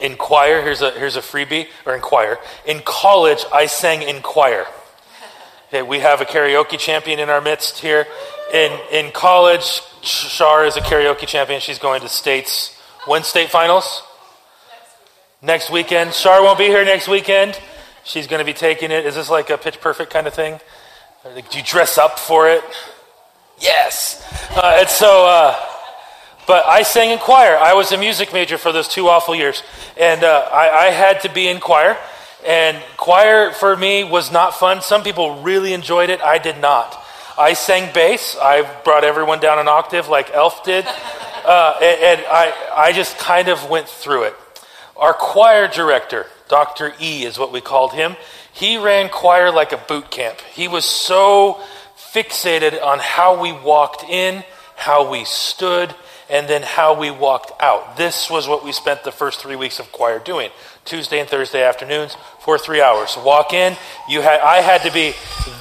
In choir, here's a, here's a freebie, or in choir. In college, I sang in choir. Okay, we have a karaoke champion in our midst here. In, in college, Shar is a karaoke champion. She's going to states. When state finals? Next weekend. Shar won't be here next weekend. She's going to be taking it. Is this like a pitch perfect kind of thing? Do you dress up for it? Yes. Uh, and so, uh, but I sang in choir. I was a music major for those two awful years. And uh, I, I had to be in choir. And choir for me was not fun. Some people really enjoyed it. I did not. I sang bass. I brought everyone down an octave like Elf did. Uh, and, and I, I just kind of went through it. Our choir director, Dr. E is what we called him, he ran choir like a boot camp. He was so fixated on how we walked in, how we stood, and then how we walked out. This was what we spent the first three weeks of choir doing. Tuesday and Thursday afternoons for three hours. Walk in. You had, I had to be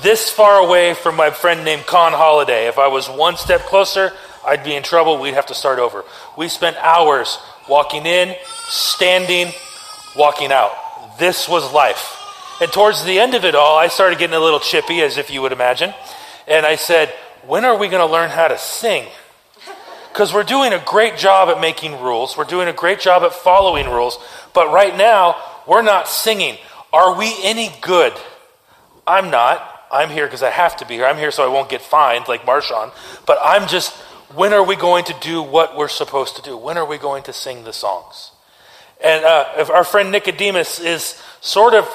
this far away from my friend named Con Holiday. If I was one step closer, I'd be in trouble. We'd have to start over. We spent hours walking in, standing, walking out. This was life. And towards the end of it all, I started getting a little chippy, as if you would imagine. And I said, When are we going to learn how to sing? Because we're doing a great job at making rules, we're doing a great job at following rules, but right now, we're not singing. Are we any good? I'm not. I'm here because I have to be here. I'm here so I won't get fined like Marshawn. But I'm just, when are we going to do what we're supposed to do? When are we going to sing the songs? And uh, our friend Nicodemus is sort of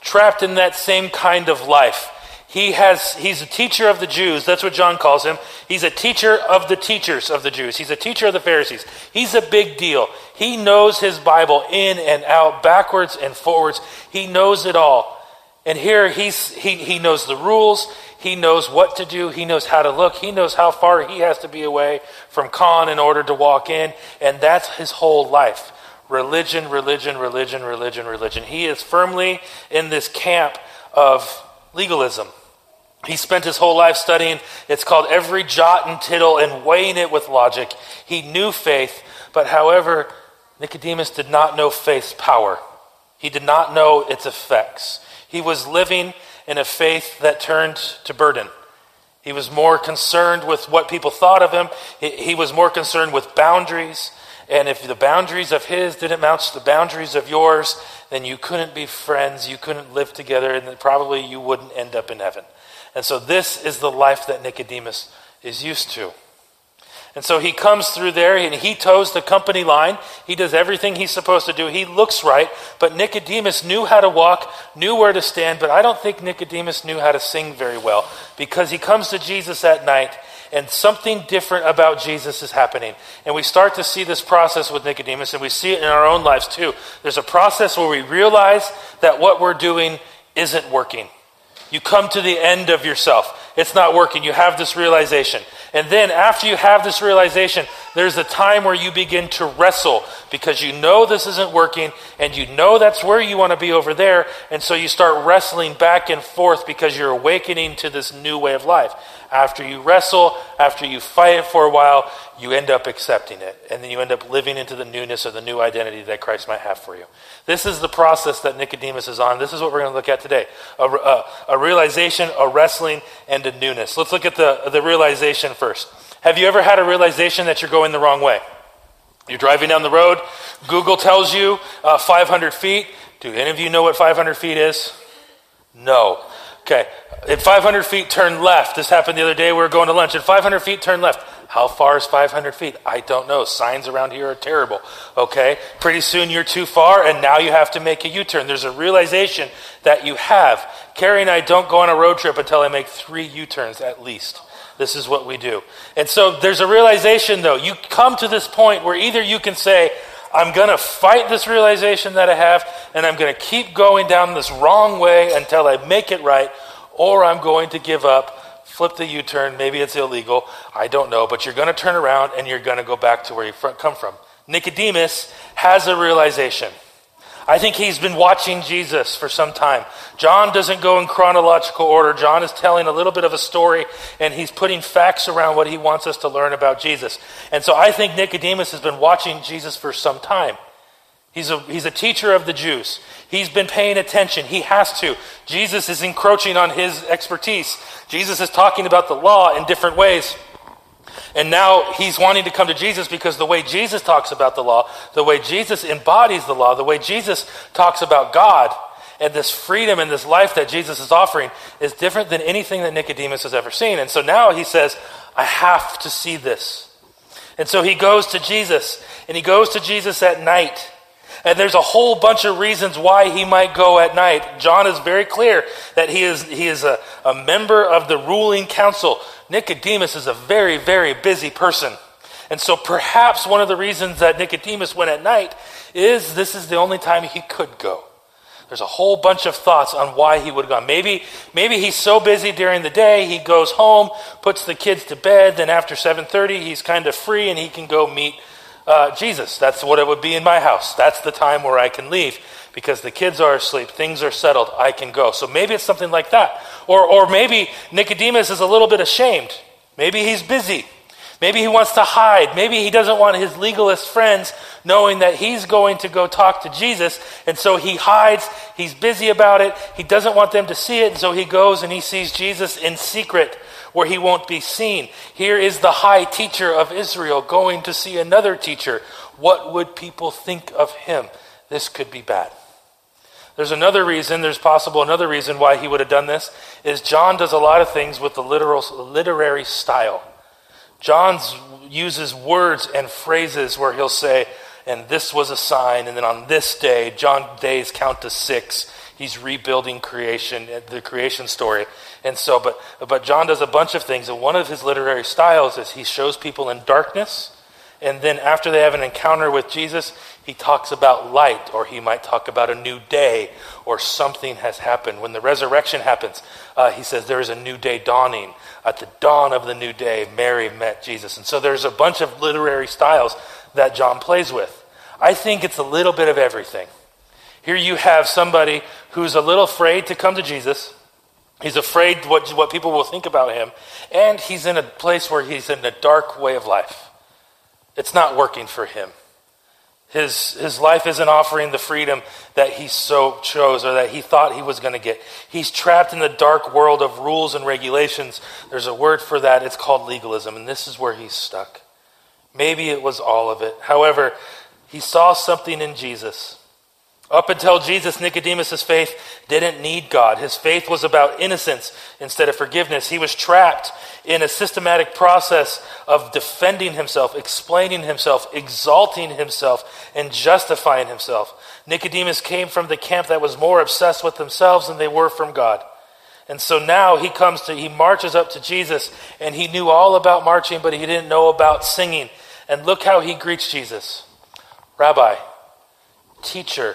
trapped in that same kind of life. He has, he's a teacher of the Jews. That's what John calls him. He's a teacher of the teachers of the Jews. He's a teacher of the Pharisees. He's a big deal. He knows his Bible in and out, backwards and forwards. He knows it all. And here he's, he, he knows the rules. He knows what to do. He knows how to look. He knows how far he has to be away from Con in order to walk in. And that's his whole life religion, religion, religion, religion, religion. He is firmly in this camp of legalism. He spent his whole life studying, it's called every jot and tittle and weighing it with logic. He knew faith, but however, Nicodemus did not know faith's power. He did not know its effects. He was living in a faith that turned to burden. He was more concerned with what people thought of him. He, was more concerned with boundaries. And if the boundaries of his didn't match the boundaries of yours, then you couldn't be friends, you couldn't live together, and probably you wouldn't end up in heaven. And so this is the life that Nicodemus is used to. And so he comes through there and he toes the company line. He does everything he's supposed to do. He looks right, but Nicodemus knew how to walk, knew where to stand, but I don't think Nicodemus knew how to sing very well because he comes to Jesus at night and something different about Jesus is happening. And we start to see this process with Nicodemus, and we see it in our own lives too. There's a process where we realize that what we're doing isn't working. You come to the end of yourself. It's not working. You have this realization. And then after you have this realization, there's a time where you begin to wrestle because you know this isn't working and you know that's where you want to be over there. And so you start wrestling back and forth because you're awakening to this new way of life. After you wrestle, after you fight it for a while, you end up accepting it. And then you end up living into the newness of the new identity that Christ might have for you. This is the process that Nicodemus is on. This is what we're going to look at today a, a, a realization, a wrestling, and a newness. Let's look at the, the realization first. Have you ever had a realization that you're going the wrong way? You're driving down the road, Google tells you uh, 500 feet. Do any of you know what 500 feet is? No. Okay, at 500 feet, turn left. This happened the other day. We were going to lunch. At 500 feet, turn left. How far is 500 feet? I don't know. Signs around here are terrible. Okay, pretty soon you're too far, and now you have to make a U turn. There's a realization that you have. Carrie and I don't go on a road trip until I make three U turns at least. This is what we do. And so there's a realization, though. You come to this point where either you can say, I'm going to fight this realization that I have, and I'm going to keep going down this wrong way until I make it right, or I'm going to give up, flip the U turn. Maybe it's illegal. I don't know. But you're going to turn around and you're going to go back to where you come from. Nicodemus has a realization. I think he's been watching Jesus for some time. John doesn't go in chronological order. John is telling a little bit of a story and he's putting facts around what he wants us to learn about Jesus. And so I think Nicodemus has been watching Jesus for some time. He's a, he's a teacher of the Jews. He's been paying attention. He has to. Jesus is encroaching on his expertise. Jesus is talking about the law in different ways. And now he's wanting to come to Jesus because the way Jesus talks about the law, the way Jesus embodies the law, the way Jesus talks about God, and this freedom and this life that Jesus is offering is different than anything that Nicodemus has ever seen. And so now he says, I have to see this. And so he goes to Jesus, and he goes to Jesus at night. And there's a whole bunch of reasons why he might go at night. John is very clear that he is, he is a, a member of the ruling council. Nicodemus is a very, very busy person. And so perhaps one of the reasons that Nicodemus went at night is this is the only time he could go. There's a whole bunch of thoughts on why he would have gone. Maybe, maybe he's so busy during the day, he goes home, puts the kids to bed, then after 7.30 he's kind of free and he can go meet uh, Jesus. That's what it would be in my house. That's the time where I can leave because the kids are asleep, things are settled, I can go. So maybe it's something like that. Or, or maybe Nicodemus is a little bit ashamed. Maybe he's busy. Maybe he wants to hide. Maybe he doesn't want his legalist friends knowing that he's going to go talk to Jesus. And so he hides. He's busy about it. He doesn't want them to see it. And so he goes and he sees Jesus in secret where he won't be seen. Here is the high teacher of Israel going to see another teacher. What would people think of him? This could be bad. There's another reason, there's possible another reason why he would have done this, is John does a lot of things with the literal, literary style. John uses words and phrases where he'll say, and this was a sign, and then on this day, John days count to six. He's rebuilding creation, the creation story. And so, but, but John does a bunch of things, and one of his literary styles is he shows people in darkness, and then after they have an encounter with Jesus, he talks about light, or he might talk about a new day, or something has happened. When the resurrection happens, uh, he says there is a new day dawning. At the dawn of the new day, Mary met Jesus. And so there's a bunch of literary styles that John plays with. I think it's a little bit of everything. Here you have somebody who's a little afraid to come to Jesus. He's afraid what, what people will think about him. And he's in a place where he's in a dark way of life. It's not working for him. His, his life isn't offering the freedom that he so chose or that he thought he was going to get. He's trapped in the dark world of rules and regulations. There's a word for that. It's called legalism. And this is where he's stuck. Maybe it was all of it. However, he saw something in Jesus up until Jesus, Nicodemus' faith didn't need God. His faith was about innocence instead of forgiveness. He was trapped in a systematic process of defending himself, explaining himself, exalting himself, and justifying himself. Nicodemus came from the camp that was more obsessed with themselves than they were from God. And so now he comes to, he marches up to Jesus, and he knew all about marching, but he didn't know about singing. And look how he greets Jesus Rabbi, teacher,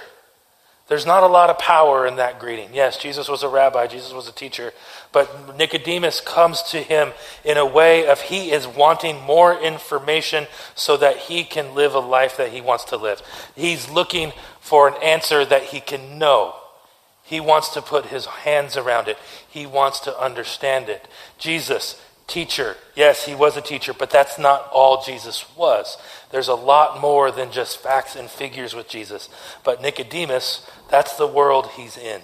there's not a lot of power in that greeting. Yes, Jesus was a rabbi, Jesus was a teacher, but Nicodemus comes to him in a way of he is wanting more information so that he can live a life that he wants to live. He's looking for an answer that he can know. He wants to put his hands around it. He wants to understand it. Jesus, teacher. Yes, he was a teacher, but that's not all Jesus was. There's a lot more than just facts and figures with Jesus. But Nicodemus, that's the world he's in.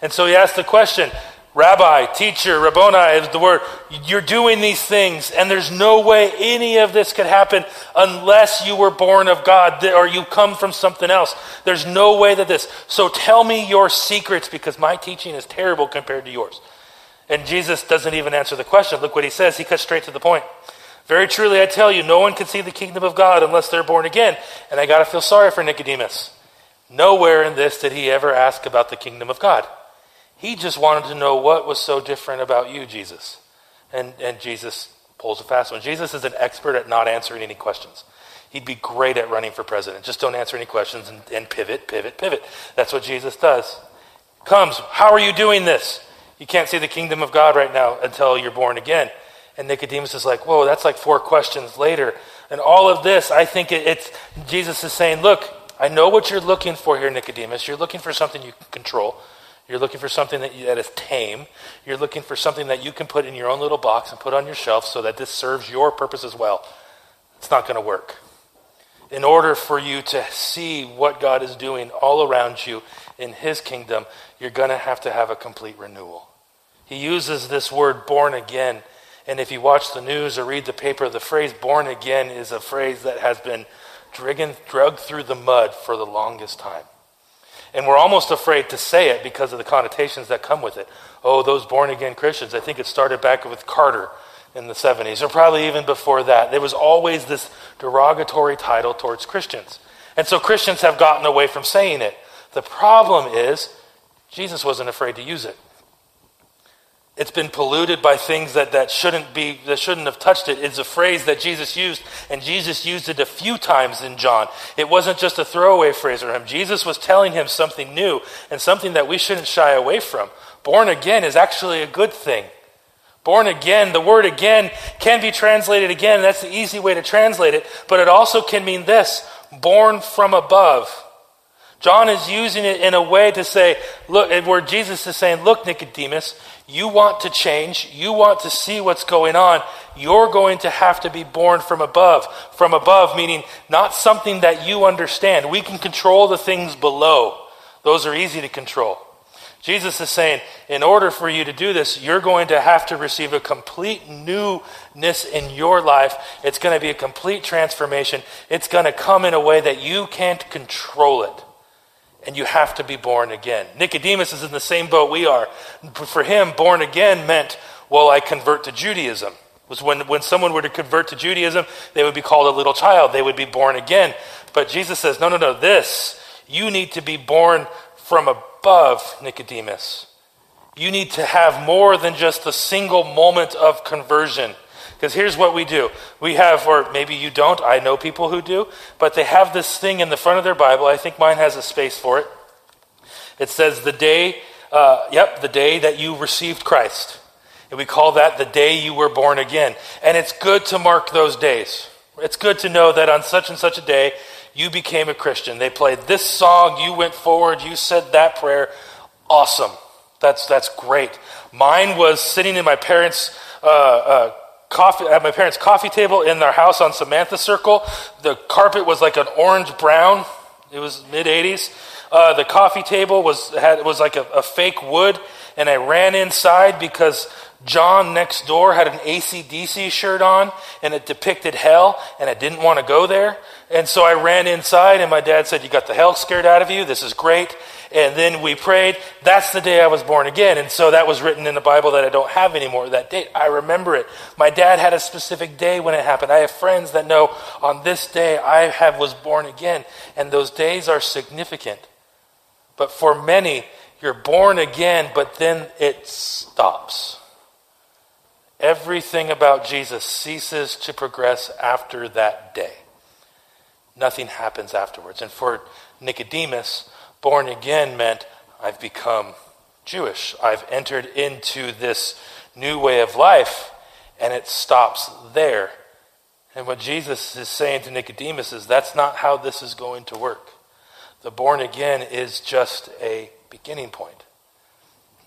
And so he asked the question Rabbi, teacher, Rabboni is the word. You're doing these things, and there's no way any of this could happen unless you were born of God or you come from something else. There's no way that this. So tell me your secrets because my teaching is terrible compared to yours. And Jesus doesn't even answer the question. Look what he says. He cuts straight to the point. Very truly, I tell you, no one can see the kingdom of God unless they're born again. And I got to feel sorry for Nicodemus. Nowhere in this did he ever ask about the kingdom of God. He just wanted to know what was so different about you, Jesus. And, and Jesus pulls a fast one. Jesus is an expert at not answering any questions. He'd be great at running for president. Just don't answer any questions and, and pivot, pivot, pivot. That's what Jesus does. Comes, how are you doing this? You can't see the kingdom of God right now until you're born again. And Nicodemus is like, whoa, that's like four questions later. And all of this, I think it, it's Jesus is saying, look, I know what you're looking for here, Nicodemus. You're looking for something you can control. You're looking for something that, you, that is tame. You're looking for something that you can put in your own little box and put on your shelf so that this serves your purpose as well. It's not going to work. In order for you to see what God is doing all around you in His kingdom, you're going to have to have a complete renewal. He uses this word born again. And if you watch the news or read the paper, the phrase born again is a phrase that has been drugged through the mud for the longest time. And we're almost afraid to say it because of the connotations that come with it. Oh, those born again Christians. I think it started back with Carter in the 70s, or probably even before that. There was always this derogatory title towards Christians. And so Christians have gotten away from saying it. The problem is, Jesus wasn't afraid to use it. It's been polluted by things that, that shouldn't be that shouldn't have touched it. It's a phrase that Jesus used, and Jesus used it a few times in John. It wasn't just a throwaway phrase for him. Jesus was telling him something new and something that we shouldn't shy away from. Born again is actually a good thing. Born again, the word again can be translated again. That's the easy way to translate it, but it also can mean this born from above. John is using it in a way to say, look, where Jesus is saying, look, Nicodemus, you want to change, you want to see what's going on, you're going to have to be born from above. From above, meaning not something that you understand. We can control the things below, those are easy to control. Jesus is saying, in order for you to do this, you're going to have to receive a complete newness in your life. It's going to be a complete transformation. It's going to come in a way that you can't control it and you have to be born again. Nicodemus is in the same boat we are. For him, born again meant, well, I convert to Judaism. Was when, when someone were to convert to Judaism, they would be called a little child. They would be born again. But Jesus says, no, no, no, this, you need to be born from above, Nicodemus. You need to have more than just a single moment of conversion. Because here's what we do we have, or maybe you don't, I know people who do, but they have this thing in the front of their Bible. I think mine has a space for it. It says, the day, uh, yep, the day that you received Christ. And we call that the day you were born again. And it's good to mark those days. It's good to know that on such and such a day, you became a Christian. They played this song, you went forward, you said that prayer. Awesome. That's, that's great. Mine was sitting in my parents' uh, uh, coffee at my parents' coffee table in their house on Samantha Circle. The carpet was like an orange brown. It was mid 80s. Uh, the coffee table was had was like a, a fake wood, and I ran inside because John next door had an ACDC shirt on and it depicted hell, and I didn't want to go there. And so I ran inside, and my dad said, You got the hell scared out of you? This is great. And then we prayed. That's the day I was born again. And so that was written in the Bible that I don't have anymore, that date. I remember it. My dad had a specific day when it happened. I have friends that know on this day I have was born again. And those days are significant. But for many, you're born again, but then it stops. Everything about Jesus ceases to progress after that day. Nothing happens afterwards. And for Nicodemus, born again meant I've become Jewish. I've entered into this new way of life, and it stops there. And what Jesus is saying to Nicodemus is that's not how this is going to work. The born again is just a beginning point.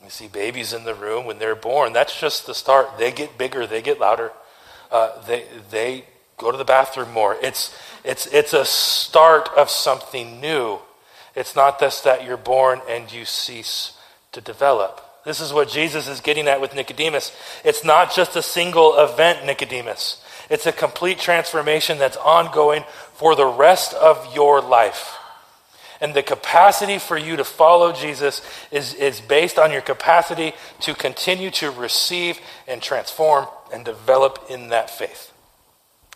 You see babies in the room when they're born, that's just the start. They get bigger, they get louder, uh, they, they go to the bathroom more. It's, it's, it's a start of something new. It's not just that you're born and you cease to develop. This is what Jesus is getting at with Nicodemus. It's not just a single event, Nicodemus. It's a complete transformation that's ongoing for the rest of your life. And the capacity for you to follow Jesus is, is based on your capacity to continue to receive and transform and develop in that faith.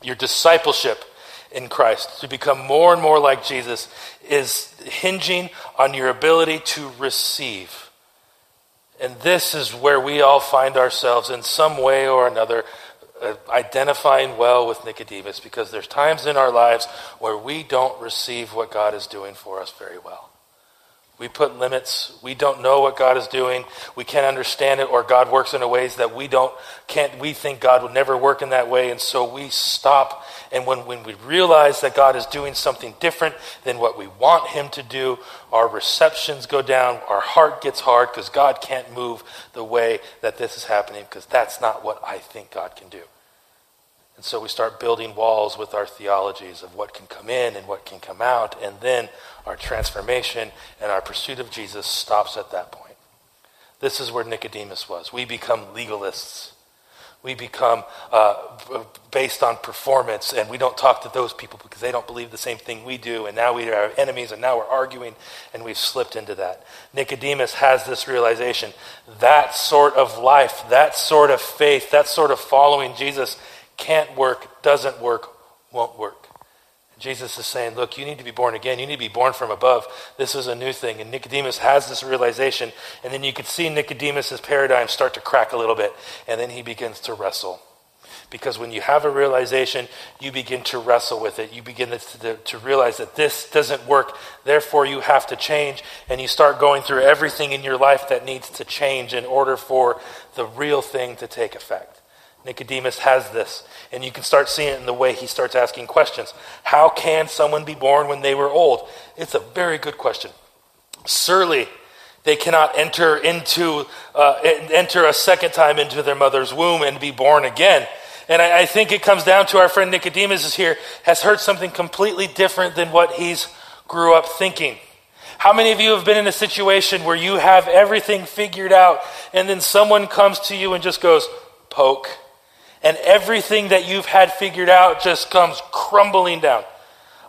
Your discipleship in Christ, to become more and more like Jesus, is hinging on your ability to receive. And this is where we all find ourselves in some way or another uh, identifying well with Nicodemus because there's times in our lives where we don't receive what God is doing for us very well. We put limits. We don't know what God is doing. We can't understand it, or God works in ways that we don't can't. We think God would never work in that way, and so we stop. And when, when we realize that God is doing something different than what we want Him to do, our receptions go down. Our heart gets hard because God can't move the way that this is happening because that's not what I think God can do. And so we start building walls with our theologies of what can come in and what can come out. And then our transformation and our pursuit of Jesus stops at that point. This is where Nicodemus was. We become legalists. We become uh, based on performance, and we don't talk to those people because they don't believe the same thing we do. And now we are enemies, and now we're arguing, and we've slipped into that. Nicodemus has this realization that sort of life, that sort of faith, that sort of following Jesus can't work, doesn't work, won't work. Jesus is saying, Look, you need to be born again. You need to be born from above. This is a new thing. And Nicodemus has this realization. And then you can see Nicodemus' paradigm start to crack a little bit. And then he begins to wrestle. Because when you have a realization, you begin to wrestle with it. You begin to, to, to, realize that this doesn't work. Therefore, you have to change. And you start going through everything in your life that needs to change in order for the real thing to take effect. Nicodemus has this, and you can start seeing it in the way he starts asking questions. How can someone be born when they were old? It's a very good question. Surely they cannot enter into uh, enter a second time into their mother's womb and be born again. And I, I think it comes down to our friend Nicodemus is here has heard something completely different than what he's grew up thinking. How many of you have been in a situation where you have everything figured out and then someone comes to you and just goes, poke, and everything that you've had figured out just comes crumbling down.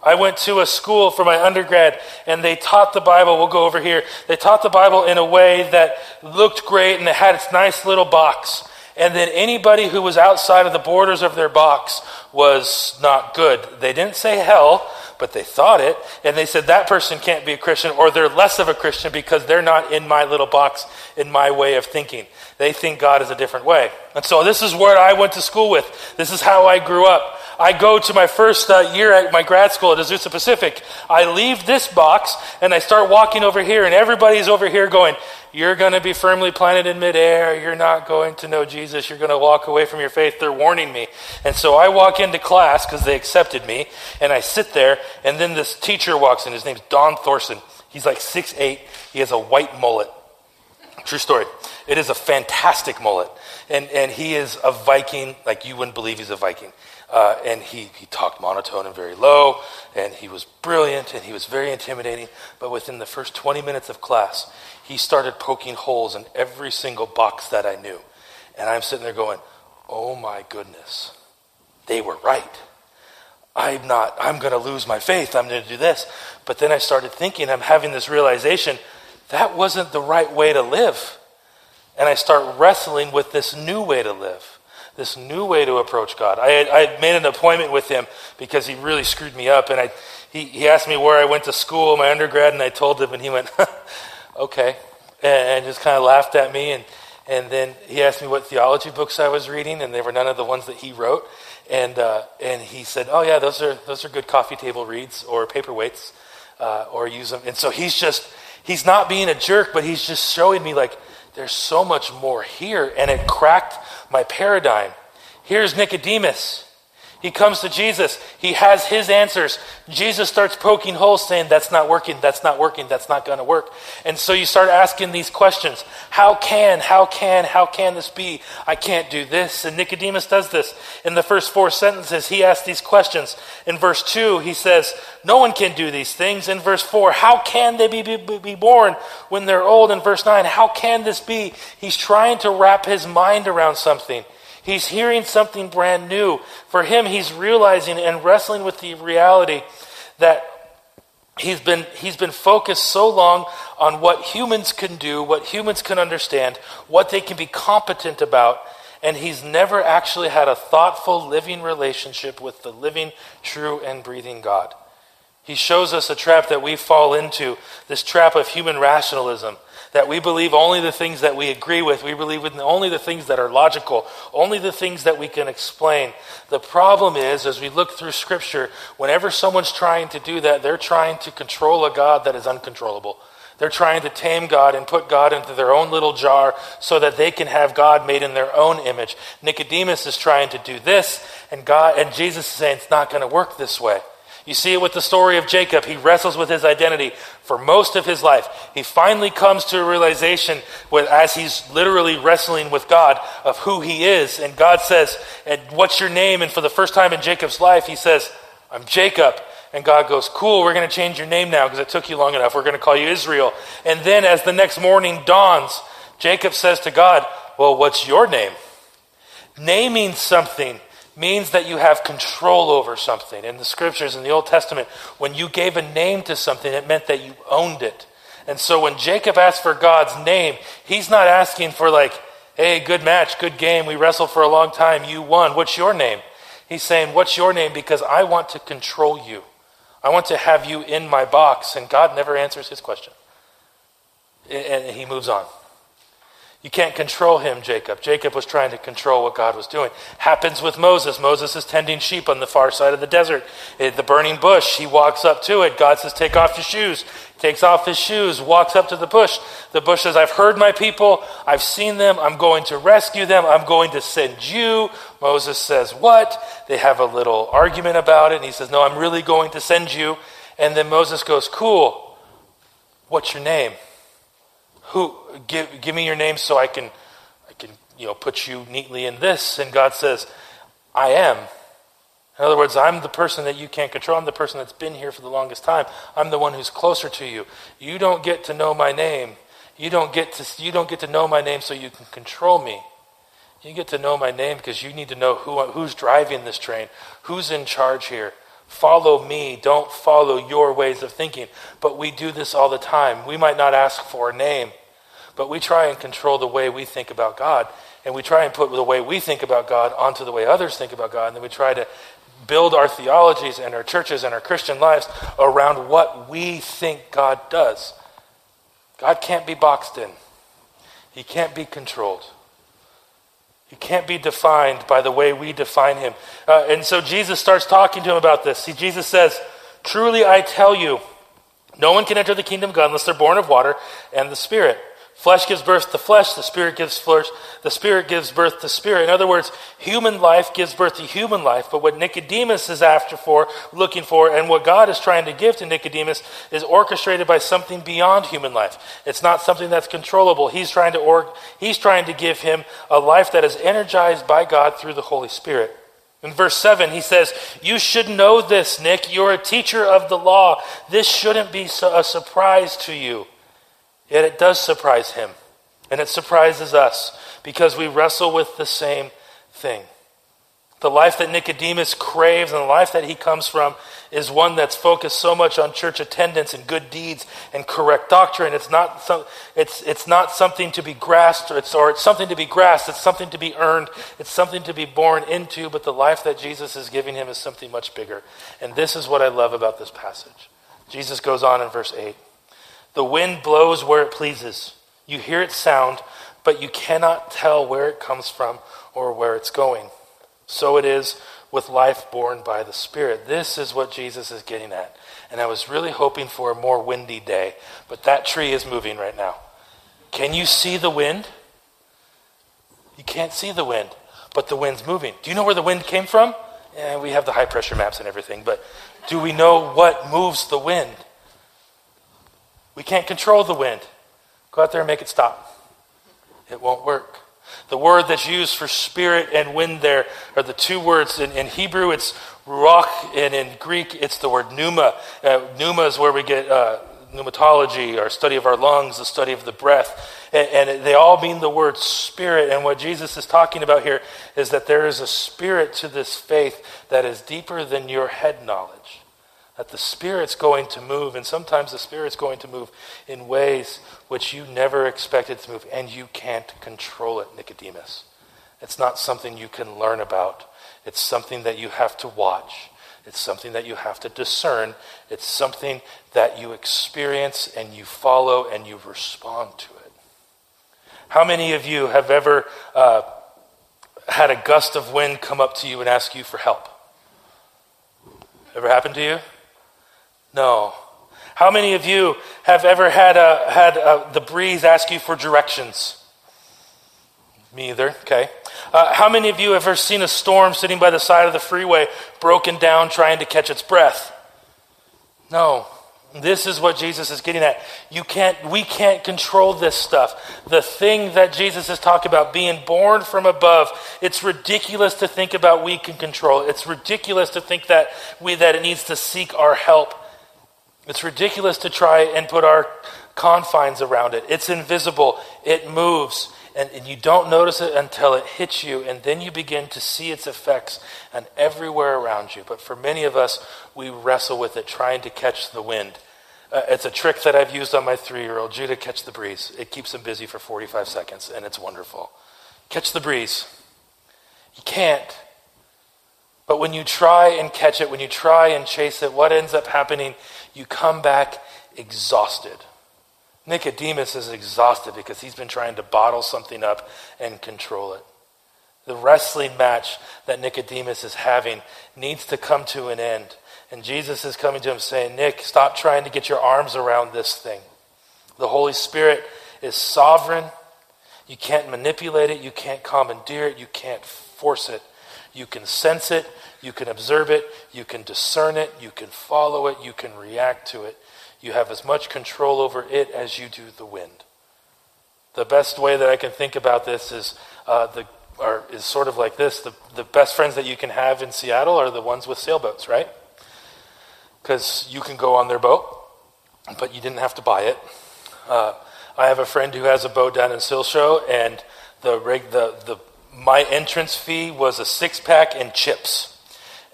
I went to a school for my undergrad and they taught the Bible. We'll go over here. They taught the Bible in a way that looked great and it had its nice little box. And then anybody who was outside of the borders of their box was not good. They didn't say hell, but they thought it. And they said that person can't be a Christian or they're less of a Christian because they're not in my little box, in my way of thinking. They think God is a different way. And so this is where I went to school with. This is how I grew up. I go to my first uh, year at my grad school at Azusa Pacific. I leave this box and I start walking over here, and everybody's over here going, You're going to be firmly planted in midair. You're not going to know Jesus. You're going to walk away from your faith. They're warning me. And so I walk into class because they accepted me, and I sit there, and then this teacher walks in. His name's Don Thorsen. He's like six eight. He has a white mullet. True story. It is a fantastic mullet. And, and he is a Viking, like you wouldn't believe he's a Viking. Uh, and he, he talked monotone and very low, and he was brilliant, and he was very intimidating. But within the first 20 minutes of class, he started poking holes in every single box that I knew. And I'm sitting there going, oh my goodness, they were right. I'm not, I'm going to lose my faith. I'm going to do this. But then I started thinking, I'm having this realization that wasn't the right way to live. And I start wrestling with this new way to live, this new way to approach God. I had, I had made an appointment with him because he really screwed me up. And I, he, he asked me where I went to school, my undergrad, and I told him, and he went, okay, and, and just kind of laughed at me. And, and then he asked me what theology books I was reading, and they were none of the ones that he wrote. And, uh, and he said, oh, yeah, those are, those are good coffee table reads or paperweights, uh, or use them. And so he's just he's not being a jerk, but he's just showing me like there's so much more here. And it cracked my paradigm. Here's Nicodemus. He comes to Jesus. He has his answers. Jesus starts poking holes, saying, That's not working, that's not working, that's not going to work. And so you start asking these questions How can, how can, how can this be? I can't do this. And Nicodemus does this. In the first four sentences, he asks these questions. In verse 2, he says, No one can do these things. In verse 4, How can they be, be, be born when they're old? In verse 9, How can this be? He's trying to wrap his mind around something. He's hearing something brand new. For him, he's realizing and wrestling with the reality that he's been, he's been focused so long on what humans can do, what humans can understand, what they can be competent about, and he's never actually had a thoughtful, living relationship with the living, true, and breathing God. He shows us a trap that we fall into, this trap of human rationalism that we believe only the things that we agree with. We believe in only the things that are logical, only the things that we can explain. The problem is, as we look through Scripture, whenever someone's trying to do that, they're trying to control a God that is uncontrollable. They're trying to tame God and put God into their own little jar so that they can have God made in their own image. Nicodemus is trying to do this, and God and Jesus is saying it's not going to work this way. You see it with the story of Jacob. He wrestles with his identity for most of his life. He finally comes to a realization with, as he's literally wrestling with God of who he is. And God says, and What's your name? And for the first time in Jacob's life, he says, I'm Jacob. And God goes, Cool, we're going to change your name now because it took you long enough. We're going to call you Israel. And then as the next morning dawns, Jacob says to God, Well, what's your name? Naming something means that you have control over something. In the scriptures, in the Old Testament, when you gave a name to something, it meant that you owned it. And so when Jacob asked for God's name, he's not asking for, like, hey, good match, good game, we wrestled for a long time, you won, what's your name? He's saying, what's your name? Because I want to control you. I want to have you in my box. And God never answers his question. And he moves on. You can't control him, Jacob. Jacob was trying to control what God was doing. Happens with Moses. Moses is tending sheep on the far side of the desert. Eh, the burning bush, he walks up to it. God says, Take off your shoes. Takes off his shoes, walks up to the bush. The bush says, I've heard my people. I've seen them. I'm going to rescue them. I'm going to send you. Moses says, What? They have a little argument about it. And he says, No, I'm really going to send you. And then Moses goes, Cool. What's your name? Who give, give me your name so I can, I can, you know, put you neatly in this. And God says, I am. In other words, I'm the person that you can't control. I'm the person that's been here for the longest time. I'm the one who's closer to you. You don't get to know my name. You don't get to, you don't get to know my name so you can control me. You get to know my name because you need to know who, who's driving this train, who's in charge here. Follow me. Don't follow your ways of thinking. But we do this all the time. We might not ask for a name, but we try and control the way we think about God. And we try and put the way we think about God onto the way others think about God. And then we try to build our theologies and our churches and our Christian lives around what we think God does. God can't be boxed in, He can't be controlled. He can't be defined by the way we define him. Uh, and so Jesus starts talking to him about this. See, Jesus says, Truly I tell you, no one can enter the kingdom of God unless they're born of water and the Spirit. Flesh gives birth to flesh, the spirit gives flesh, the spirit gives birth to spirit. In other words, human life gives birth to human life, but what Nicodemus is after for, looking for, and what God is trying to give to Nicodemus is orchestrated by something beyond human life. It's not something that's controllable. He's trying to or, he's trying to give him a life that is energized by God through the Holy Spirit. In verse 7, he says, You should know this, Nick. You're a teacher of the law. This shouldn't be a surprise to you. Yet it does surprise him, and it surprises us because we wrestle with the same thing. The life that Nicodemus craves and the life that he comes from is one that's focused so much on church attendance and good deeds and correct doctrine. It's not, some, it's, it's not something to be grasped, or it's, or it's something to be grasped. It's something to be earned. It's something to be born into. But the life that Jesus is giving him is something much bigger. And this is what I love about this passage. Jesus goes on in verse 8. The wind blows where it pleases. You hear its sound, but you cannot tell where it comes from or where it's going. So it is with life born by the Spirit. This is what Jesus is getting at. And I was really hoping for a more windy day, but that tree is moving right now. Can you see the wind? You can't see the wind, but the wind's moving. Do you know where the wind came from? Yeah, we have the high pressure maps and everything, but do we know what moves the wind? We can't control the wind. Go out there and make it stop. It won't work. The word that's used for spirit and wind there are the two words. In, in Hebrew, it's ruach, and in Greek, it's the word pneuma. Uh, pneuma is where we get uh, pneumatology, our study of our lungs, the study of the breath. And, and they all mean the word spirit. And what Jesus is talking about here is that there is a spirit to this faith that is deeper than your head knowledge that the Spirit's going to move, and sometimes the Spirit's going to move in ways which you never expected to move, and you can't control it, Nicodemus. It's not something you can learn about, it's something that you have to watch. It's something that you have to discern. It's something that you experience and you follow and you respond to it. How many of you have ever uh, had a gust of wind come up to you and ask you for help? Ever happened to you? No. How many of you have ever had, a, had a, the breeze ask you for directions? Me either. Okay. Uh, how many of you have ever seen a storm sitting by the side of the freeway, broken down, trying to catch its breath? No. This is what Jesus is getting at. You can't, we can't control this stuff. The thing that Jesus is talking about, being born from above, it's ridiculous to think about we can control. It's ridiculous to think that we, that it needs to seek our help. It's ridiculous to try and put our confines around it. It's invisible. It moves and, and you don't notice it until it hits you, and then you begin to see its effects and everywhere around you. But for many of us, we wrestle with it, trying to catch the wind. Uh, it's a trick that I've used on my three year old, Judah, catch the breeze. It keeps him busy for 45 seconds, and it's wonderful. Catch the breeze. You can't. But when you try and catch it, when you try and chase it, what ends up happening? You come back exhausted. Nicodemus is exhausted because he's been trying to bottle something up and control it. The wrestling match that Nicodemus is having needs to come to an end. And Jesus is coming to him saying, Nick, stop trying to get your arms around this thing. The Holy Spirit is sovereign. You can't manipulate it. You can't commandeer it. You can't force it. You can sense it. You can observe it. You can discern it. You can follow it. You can react to it. You have as much control over it as you do the wind. The best way that I can think about this is uh, the is sort of like this: the the best friends that you can have in Seattle are the ones with sailboats, right? Because you can go on their boat, but you didn't have to buy it. Uh, I have a friend who has a boat down in Shilshole, and the rig, the the my entrance fee was a six pack and chips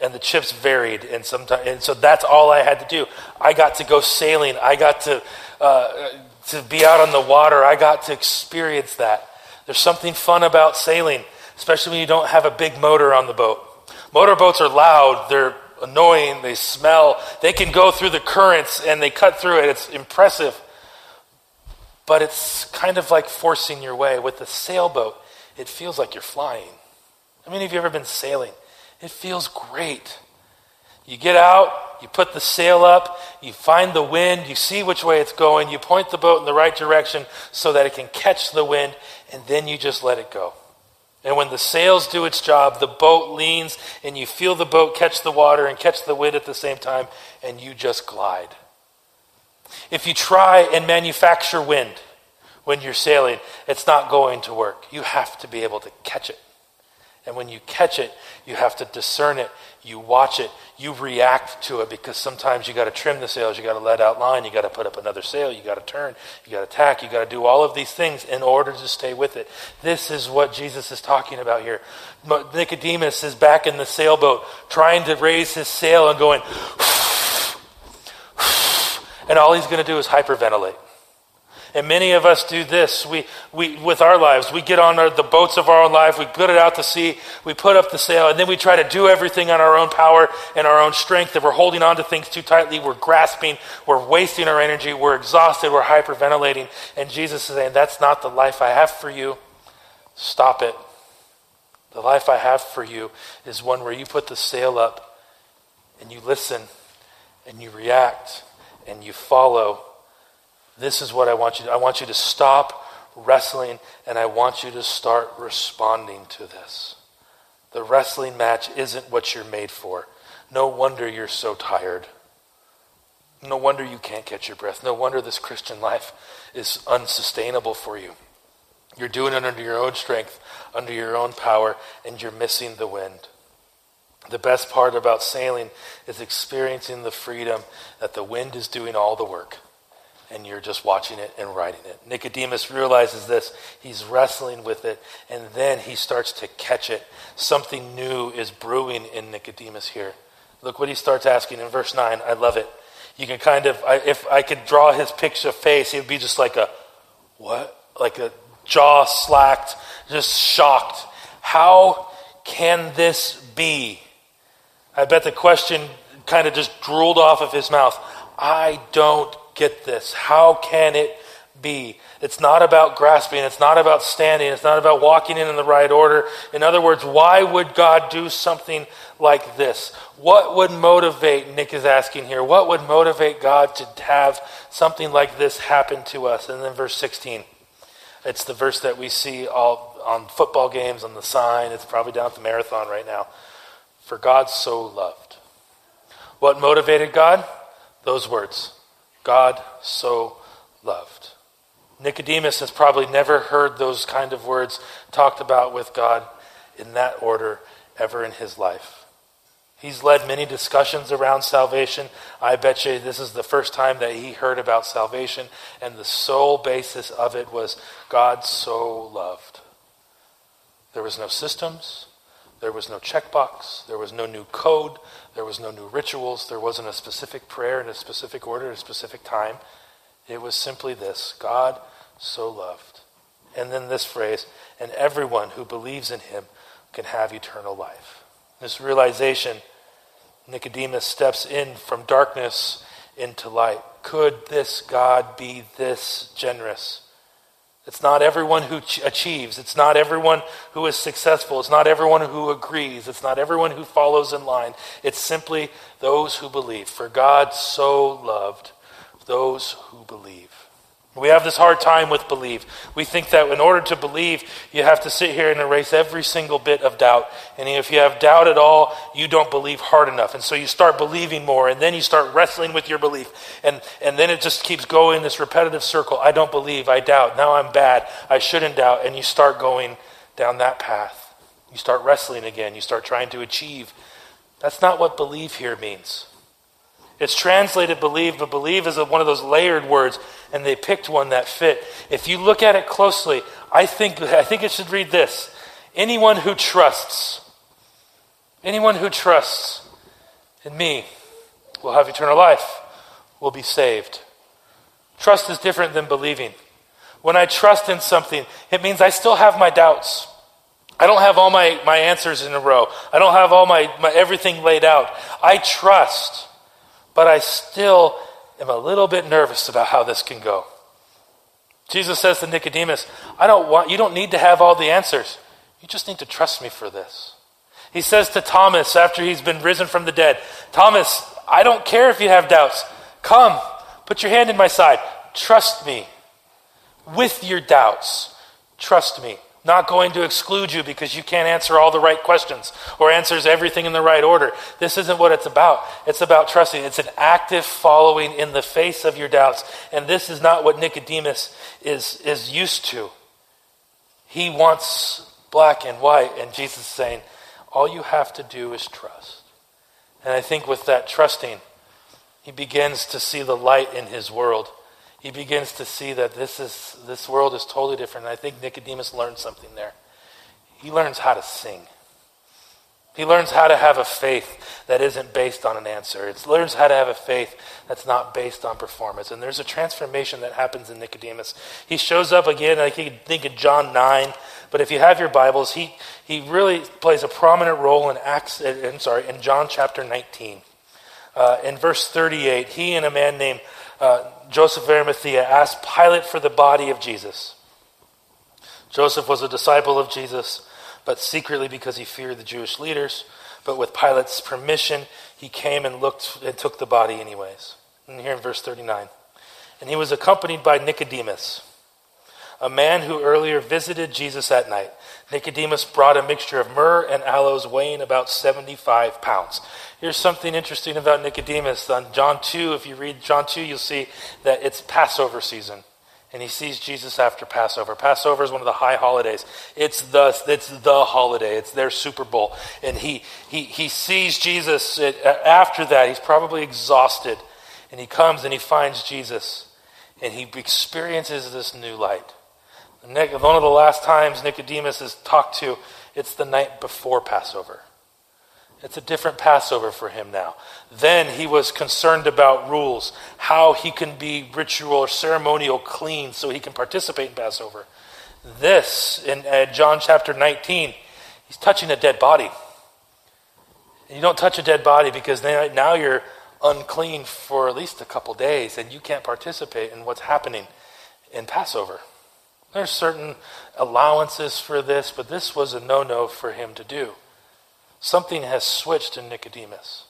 and the chips varied and sometimes and so that's all i had to do. I got to go sailing. I got to uh, to be out on the water. I got to experience that. There's something fun about sailing especially when you don't have a big motor on the boat. Motorboats are loud. They're annoying. They smell. They can go through the currents and they cut through it. It's impressive. But it's kind of like forcing your way. With the sailboat it feels like you're flying. I mean have you ever been sailing it feels great. You get out, you put the sail up, you find the wind, you see which way it's going, you point the boat in the right direction so that it can catch the wind, and then you just let it go. And when the sails do its job, the boat leans, and you feel the boat catch the water and catch the wind at the same time, and you just glide. If you try and manufacture wind when you're sailing, it's not going to work. You have to be able to catch it. And when you catch it, you have to discern it. You watch it. You react to it because sometimes you got to trim the sails. You got to let out line. You got to put up another sail. You got to turn. You got to tack. You got to do all of these things in order to stay with it. This is what Jesus is talking about here. Nicodemus is back in the sailboat trying to raise his sail and going, and all he's going to do is hyperventilate. And many of us do this. We, we, with our lives, we get on our, the boats of our own life, we put it out to sea, we put up the sail, and then we try to do everything on our own power and our own strength. If we're holding on to things too tightly, we're grasping, we're wasting our energy, we're exhausted, we're hyperventilating. And Jesus is saying, That's not the life I have for you. Stop it. The life I have for you is one where you put the sail up and you listen and you react and you follow this is what I want you to I want you to stop wrestling and I want you to start responding to this. The wrestling match isn't what you're made for. No wonder you're so tired. No wonder you can't catch your breath. No wonder this Christian life is unsustainable for you. You're doing it under your own strength, under your own power, and you're missing the wind. The best part about sailing is experiencing the freedom that the wind is doing all the work and you're just watching it and writing it. Nicodemus realizes this. He's wrestling with it, and then he starts to catch it. Something new is brewing in Nicodemus here. Look what he starts asking in verse 9. I love it. You can kind of, I, if I could draw his picture face, he would be just like a, what? Like a jaw slacked, just shocked. How can this be? I bet the question kind of just drooled off of his mouth. I don't get this. How can it be? It's not about grasping. It's not about standing. It's not about walking in in the right order. In other words, why would God do something like this? What would motivate, Nick is asking here, what would motivate God to have something like this happen to us? And then verse 16. It's the verse that we see all on football games on the sign. It's probably down at the marathon right now. For God so loved. What motivated God? those words God so loved. Nicodemus has probably never heard those kind of words talked about with God in that order ever in his life. He's led many discussions around salvation. I bet you this is the first time that he heard about salvation, and the sole basis of it was God so loved. There was no systems, there was no checkbox, there was no new code, there was no new rituals, there wasn't a specific prayer in a specific order at a specific time. It was simply this God so loved. And then this phrase, and everyone who believes in him can have eternal life. This realization, Nicodemus steps in from darkness into light. Could this God be this generous? It's not everyone who ch- achieves. It's not everyone who is successful. It's not everyone who agrees. It's not everyone who follows in line. It's simply those who believe. For God so loved those who believe. We have this hard time with believe. We think that in order to believe, you have to sit here and erase every single bit of doubt. And if you have doubt at all, you don't believe hard enough. And so you start believing more, and then you start wrestling with your belief. And, and then it just keeps going this repetitive circle. I don't believe, I doubt, now I'm bad, I shouldn't doubt. And you start going down that path. You start wrestling again, you start trying to achieve. That's not what believe here means. It's translated believe, but believe is a, one of those layered words, and they picked one that fit. If you look at it closely, I think, I think it should read this Anyone who trusts, anyone who trusts in me will have eternal life, will be saved. Trust is different than believing. When I trust in something, it means I still have my doubts. I don't have all my, my answers in a row. I don't have all my, my everything laid out. I trust but I still am a little bit nervous about how this can go. Jesus says to Nicodemus, I don't want, you don't need to have all the answers. You just need to trust me for this. He says to Thomas after he's been risen from the dead, Thomas, I don't care if you have doubts. Come, put your hand in my side. Trust me. With your doubts, trust me not going to exclude you because you can't answer all the right questions or answers everything in the right order. This isn't what it's about. It's about trusting. It's an active following in the face of your doubts. And this is not what Nicodemus is, is used to. He wants black and white, and Jesus is saying, all you have to do is trust. And I think with that trusting, he begins to see the light in his world he begins to see that this, is, this world is totally different. And I think Nicodemus learned something there. He learns how to sing. He learns how to have a faith that isn't based on an answer. He learns how to have a faith that's not based on performance. And there's a transformation that happens in Nicodemus. He shows up again, I think in John 9, but if you have your Bibles, he, he really plays a prominent role in Acts, I'm sorry, in John chapter 19. Uh, in verse 38, he and a man named uh, Joseph of Arimathea asked Pilate for the body of Jesus. Joseph was a disciple of Jesus, but secretly because he feared the Jewish leaders. But with Pilate's permission, he came and looked and took the body anyways. And here in verse 39. And he was accompanied by Nicodemus, a man who earlier visited Jesus at night. Nicodemus brought a mixture of myrrh and aloes weighing about 75 pounds. Here's something interesting about Nicodemus. On John 2, if you read John 2, you'll see that it's Passover season. And he sees Jesus after Passover. Passover is one of the high holidays. It's the, it's the holiday. It's their Super Bowl. And he, he, he sees Jesus after that. He's probably exhausted. And he comes and he finds Jesus. And he experiences this new light. One of the last times Nicodemus is talked to, it's the night before Passover. It's a different Passover for him now. Then he was concerned about rules, how he can be ritual or ceremonial clean so he can participate in Passover. This, in uh, John chapter 19, he's touching a dead body. you don't touch a dead body because now you're unclean for at least a couple days and you can't participate in what's happening in Passover. There's certain allowances for this, but this was a no no for him to do. Something has switched in Nicodemus.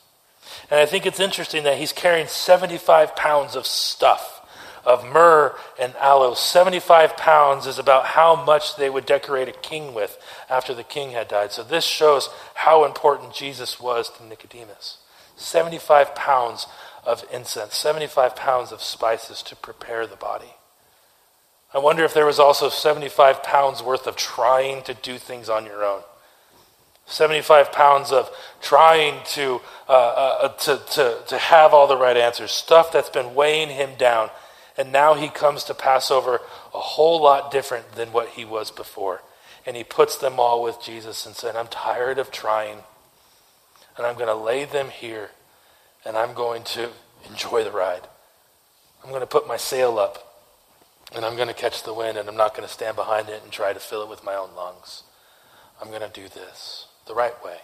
And I think it's interesting that he's carrying 75 pounds of stuff, of myrrh and aloes. 75 pounds is about how much they would decorate a king with after the king had died. So this shows how important Jesus was to Nicodemus. 75 pounds of incense, 75 pounds of spices to prepare the body. I wonder if there was also 75 pounds worth of trying to do things on your own. 75 pounds of trying to, uh, uh, to, to, to have all the right answers, stuff that's been weighing him down. And now he comes to Passover a whole lot different than what he was before. And he puts them all with Jesus and said, I'm tired of trying. And I'm going to lay them here. And I'm going to enjoy the ride. I'm going to put my sail up. And I'm going to catch the wind. And I'm not going to stand behind it and try to fill it with my own lungs. I'm going to do this the right way.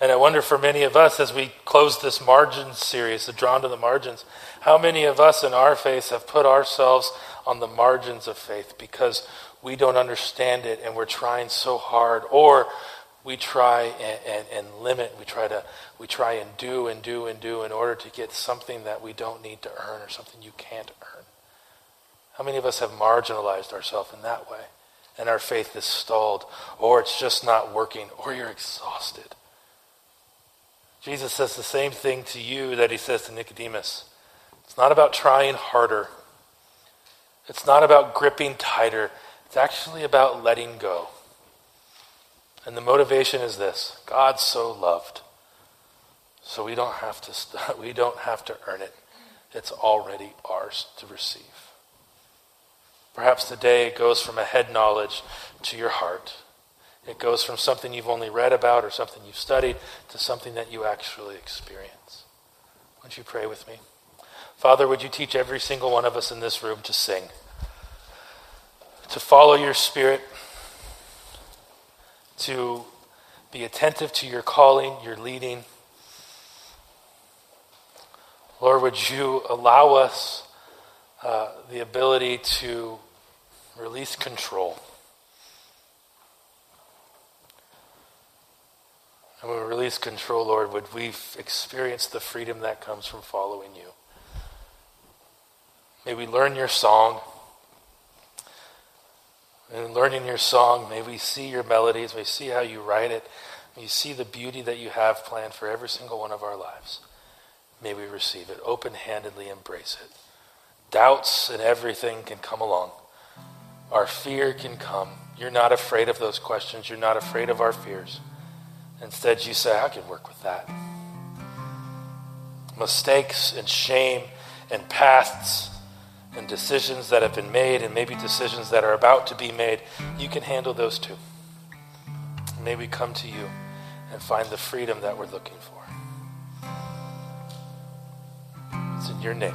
And I wonder for many of us as we close this margins series, the Drawn to the Margins, how many of us in our faith have put ourselves on the margins of faith because we don't understand it and we're trying so hard, or we try and, and, and limit, we try to we try and do and do and do in order to get something that we don't need to earn or something you can't earn. How many of us have marginalized ourselves in that way? and our faith is stalled, or it's just not working, or you're exhausted. Jesus says the same thing to you that he says to Nicodemus. It's not about trying harder. It's not about gripping tighter. It's actually about letting go. And the motivation is this God so loved. So we don't have to st- we don't have to earn it. It's already ours to receive. Perhaps today it goes from a head knowledge to your heart. It goes from something you've only read about or something you've studied to something that you actually experience. Would you pray with me? Father, would you teach every single one of us in this room to sing, to follow your spirit, to be attentive to your calling, your leading. Lord, would you allow us uh, the ability to Release control. And when we release control, Lord, would we experience the freedom that comes from following you? May we learn your song. And learning your song, may we see your melodies, may we see how you write it, may we see the beauty that you have planned for every single one of our lives. May we receive it, open handedly embrace it. Doubts and everything can come along. Our fear can come. You're not afraid of those questions. You're not afraid of our fears. Instead, you say, I can work with that. Mistakes and shame and pasts and decisions that have been made and maybe decisions that are about to be made, you can handle those too. May we come to you and find the freedom that we're looking for. It's in your name.